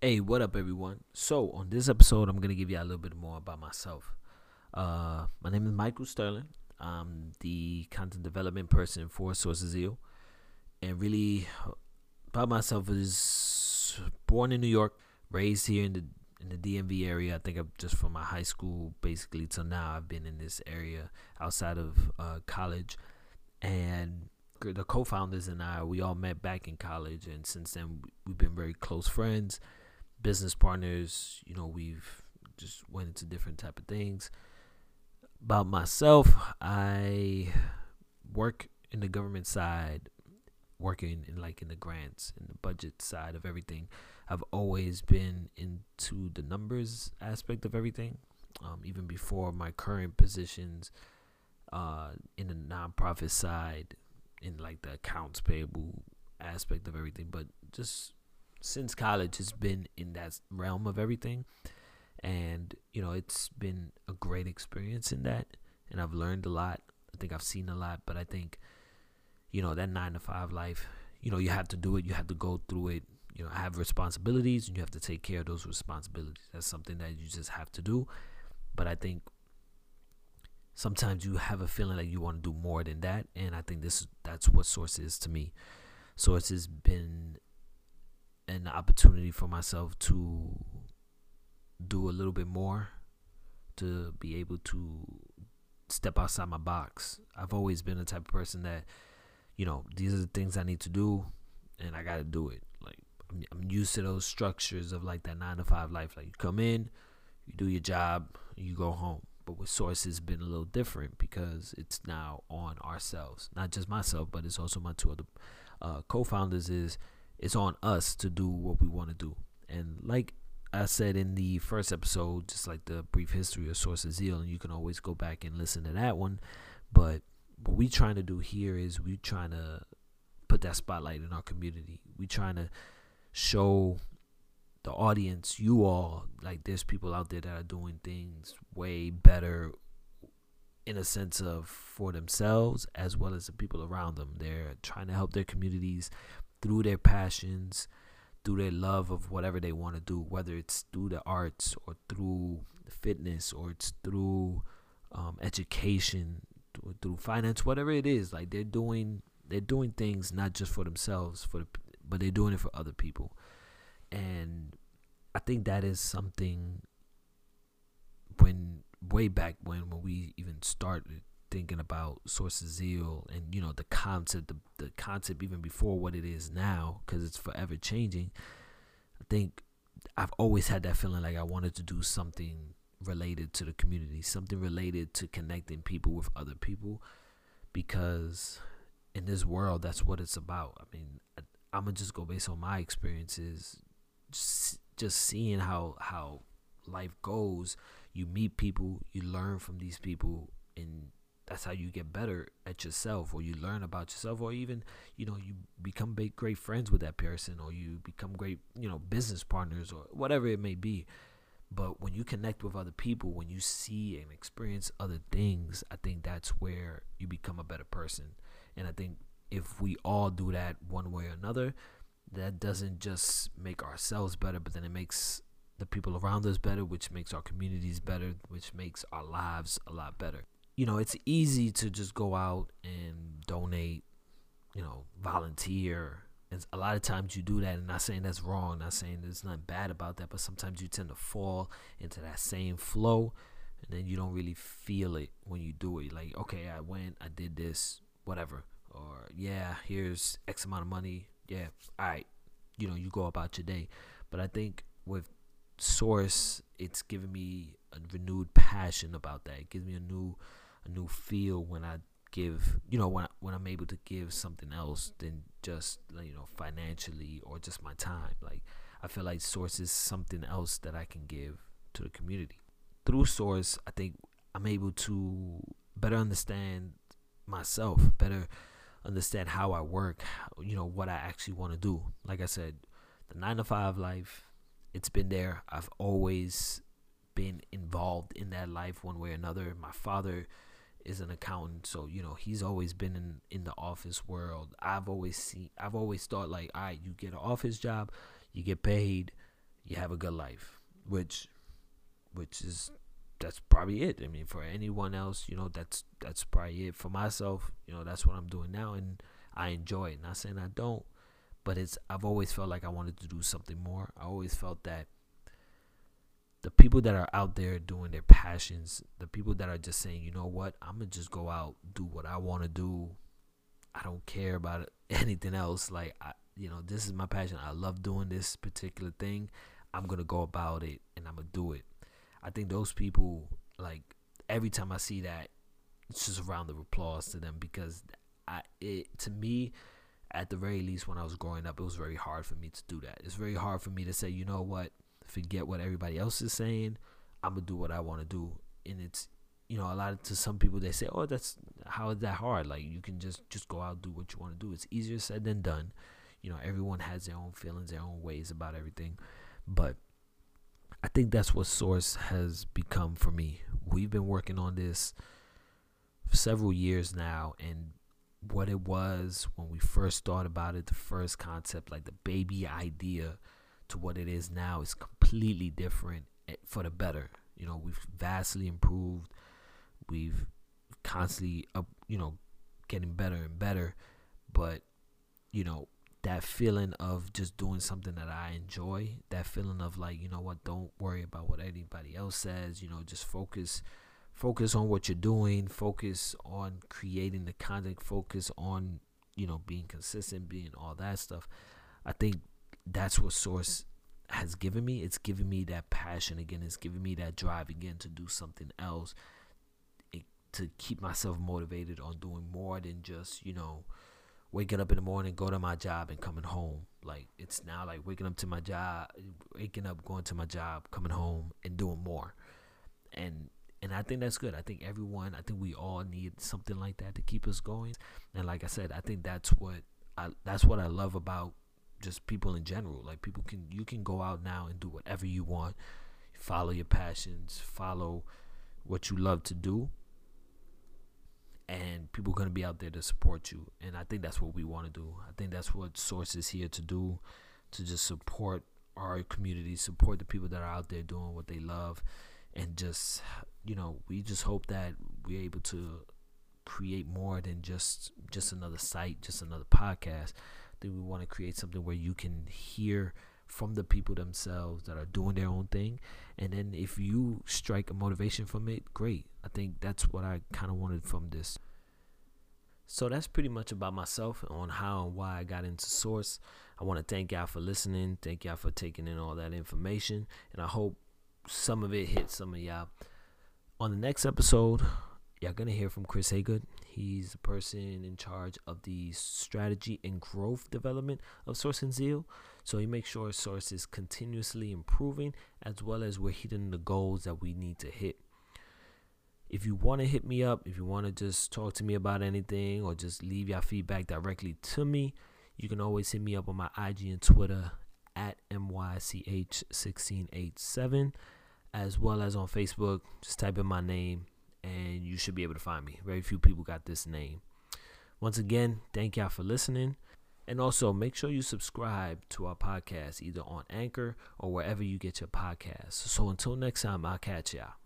Hey, what up, everyone? So, on this episode, I'm going to give you a little bit more about myself. Uh, my name is Michael Sterling. I'm the content development person for Source of Zeal. And really, about myself is born in New York, raised here in the in the DMV area. I think I've just from my high school basically till now, I've been in this area outside of uh, college. And the co-founders and I, we all met back in college, and since then we've been very close friends business partners. You know, we've just went into different type of things. About myself, I work in the government side, working in like in the grants and the budget side of everything. I've always been into the numbers aspect of everything, um, even before my current positions uh, in the nonprofit side, in like the accounts payable aspect of everything. But just since college has been in that realm of everything. And you know it's been a great experience in that. And i've learned a lot. I think i've seen a lot. But i think you know that nine to five life you know you have to do it. You have to go through it. You know have responsibilities and you have to take care of those responsibilities. That's something that you just have to do. But i think sometimes you have a feeling like you want to do more than that. And i think this that's what source is to me. Source has been an opportunity for myself to do a little bit more to be able to step outside my box. I've always been the type of person that, you know, these are the things I need to do and I got to do it. Like, I'm, I'm, used to those structures of like that nine to five life. Like, you come in, you do your job, you go home. But with Source, it's been a little different because it's now on ourselves. Not just myself, but it's also my two other uh, co founders. Is it's on us to do what we want to do. And like I said in the first episode, just like the brief history of Source of Zeal, and you can always go back and listen to that one. But what we're trying to do here is we're trying to put that spotlight in our community. We're trying to show the audience, you all, like there's people out there that are doing things way better in a sense of for themselves as well as the people around them. They're trying to help their communities through their passions, through their love of whatever they want to do, whether it's through the arts or through fitness or it's through um, education, through, through finance, whatever it is. Like they're doing, they're doing things not just for themselves, for the, but they're doing it for other people, and I think that is something when way back when when we even started thinking about source of zeal and you know the concept the, the concept even before what it is now because it's forever changing i think i've always had that feeling like i wanted to do something related to the community something related to connecting people with other people because in this world that's what it's about. I mean I, i'm gonna just go based on my experiences just, just seeing how how life goes. You meet people you learn from these people and that's how you get better at yourself or you learn about yourself or even you know you become great friends with that person or you become great you know business partners or whatever it may be. But when you connect with other people when you see and experience other things i think that's where you become a better person. And i think if we all do that one way or another that doesn't just make ourselves better but then it makes the people around us better which makes our communities better which makes our lives a lot better you know, it's easy to just go out and donate, you know, volunteer. And a lot of times you do that, and not saying that's wrong, not saying there's nothing bad about that, but sometimes you tend to fall into that same flow, and then you don't really feel it when you do it. Like, okay, I went, I did this, whatever, or yeah, here's X amount of money, yeah, all right, you know, you go about your day. But I think with Source, it's given me a renewed passion about that. It gives me a new a new feel when I give you know when I, when I'm able to give something else than just you know financially or just my time. Like I feel like source is something else that I can give to the community. Through source I think I'm able to better understand myself better understand how I work you know what I actually want to do. Like I said the 9 to 5 life it's been there. I've always been involved in that life one way or another. My father is an accountant, so you know he's always been in in the office world. I've always seen, I've always thought like, all right, you get an office job, you get paid, you have a good life, which which is that's probably it. I mean, for anyone else, you know, that's that's probably it. For myself, you know, that's what I'm doing now, and I enjoy it. Not saying I don't, but it's I've always felt like I wanted to do something more. I always felt that the people that are out there doing their passions, the people that are just saying, you know what, I'm gonna just go out, do what I want to do. I don't care about anything else. Like I, you know, this is my passion. I love doing this particular thing. I'm gonna go about it and I'm gonna do it. I think those people, like every time I see that, it's just a round of applause to them because I, it to me, at the very least, when I was growing up, it was very hard for me to do that. It's very hard for me to say, you know what, forget what everybody else is saying. I'm gonna do what I want to do, and it's you know a lot of, to some people they say, oh, that's how is that hard? Like you can just just go out do what you want to do. It's easier said than done. You know, everyone has their own feelings, their own ways about everything, but I think that's what Source has become for me. We've been working on this for several years now, and what it was when we first thought about it, the first concept, like the baby idea, to what it is now is completely different eh, for the better. You know, we've vastly improved. We've constantly up, you know, getting better and better. But, you know, that feeling of just doing something that I enjoy, that feeling of like, you know what, don't worry about what anybody else says, you know, just focus focus on what you're doing, focus on creating the content, focus on, you know, being consistent, being all that stuff. I think that's what Source has given me. It's given me that passion again. It's given me that drive again to do something else, it, to keep myself motivated on doing more than just, you know, waking up in the morning, go to my job, and coming home. Like it's now like waking up to my job, waking up, going to my job, coming home, and doing more. And and I think that's good. I think everyone, I think we all need something like that to keep us going. And like I said, I think that's what I that's what I love about just people in general. Like people can you can go out now and do whatever you want. Follow your passions, follow what you love to do. And people are going to be out there to support you. And i think that's what we want to do. I think that's what source is here to do to just support our community support the people that are out there doing what they love. And just you know we just hope that we're able to create more than just just another site just another podcast think we want to create something where you can hear from the people themselves that are doing their own thing? And then if you strike a motivation from it great. I think that's what i kind of wanted from this. So that's pretty much about myself on how and why i got into source. I want to thank y'all for listening thank y'all for taking in all that information and i hope some of it hit some of y'all. On the next episode y'all gonna hear from chris haygood he's the person in charge of the strategy and growth development of source of zeal so he makes sure Source is continuously improving as well as we're hitting the goals that we need to hit. If you want to hit me up, if you want to just talk to me about anything or just leave your feedback directly to me, you can always hit me up on my IG and Twitter at MYCH1687 as well as on Facebook. Just type in my name and you should be able to find me. Very few people got this name. Once again, thank y'all for listening. And also make sure you subscribe to our podcast either on Anchor or wherever you get your podcasts. So until next time, I'll catch y'all.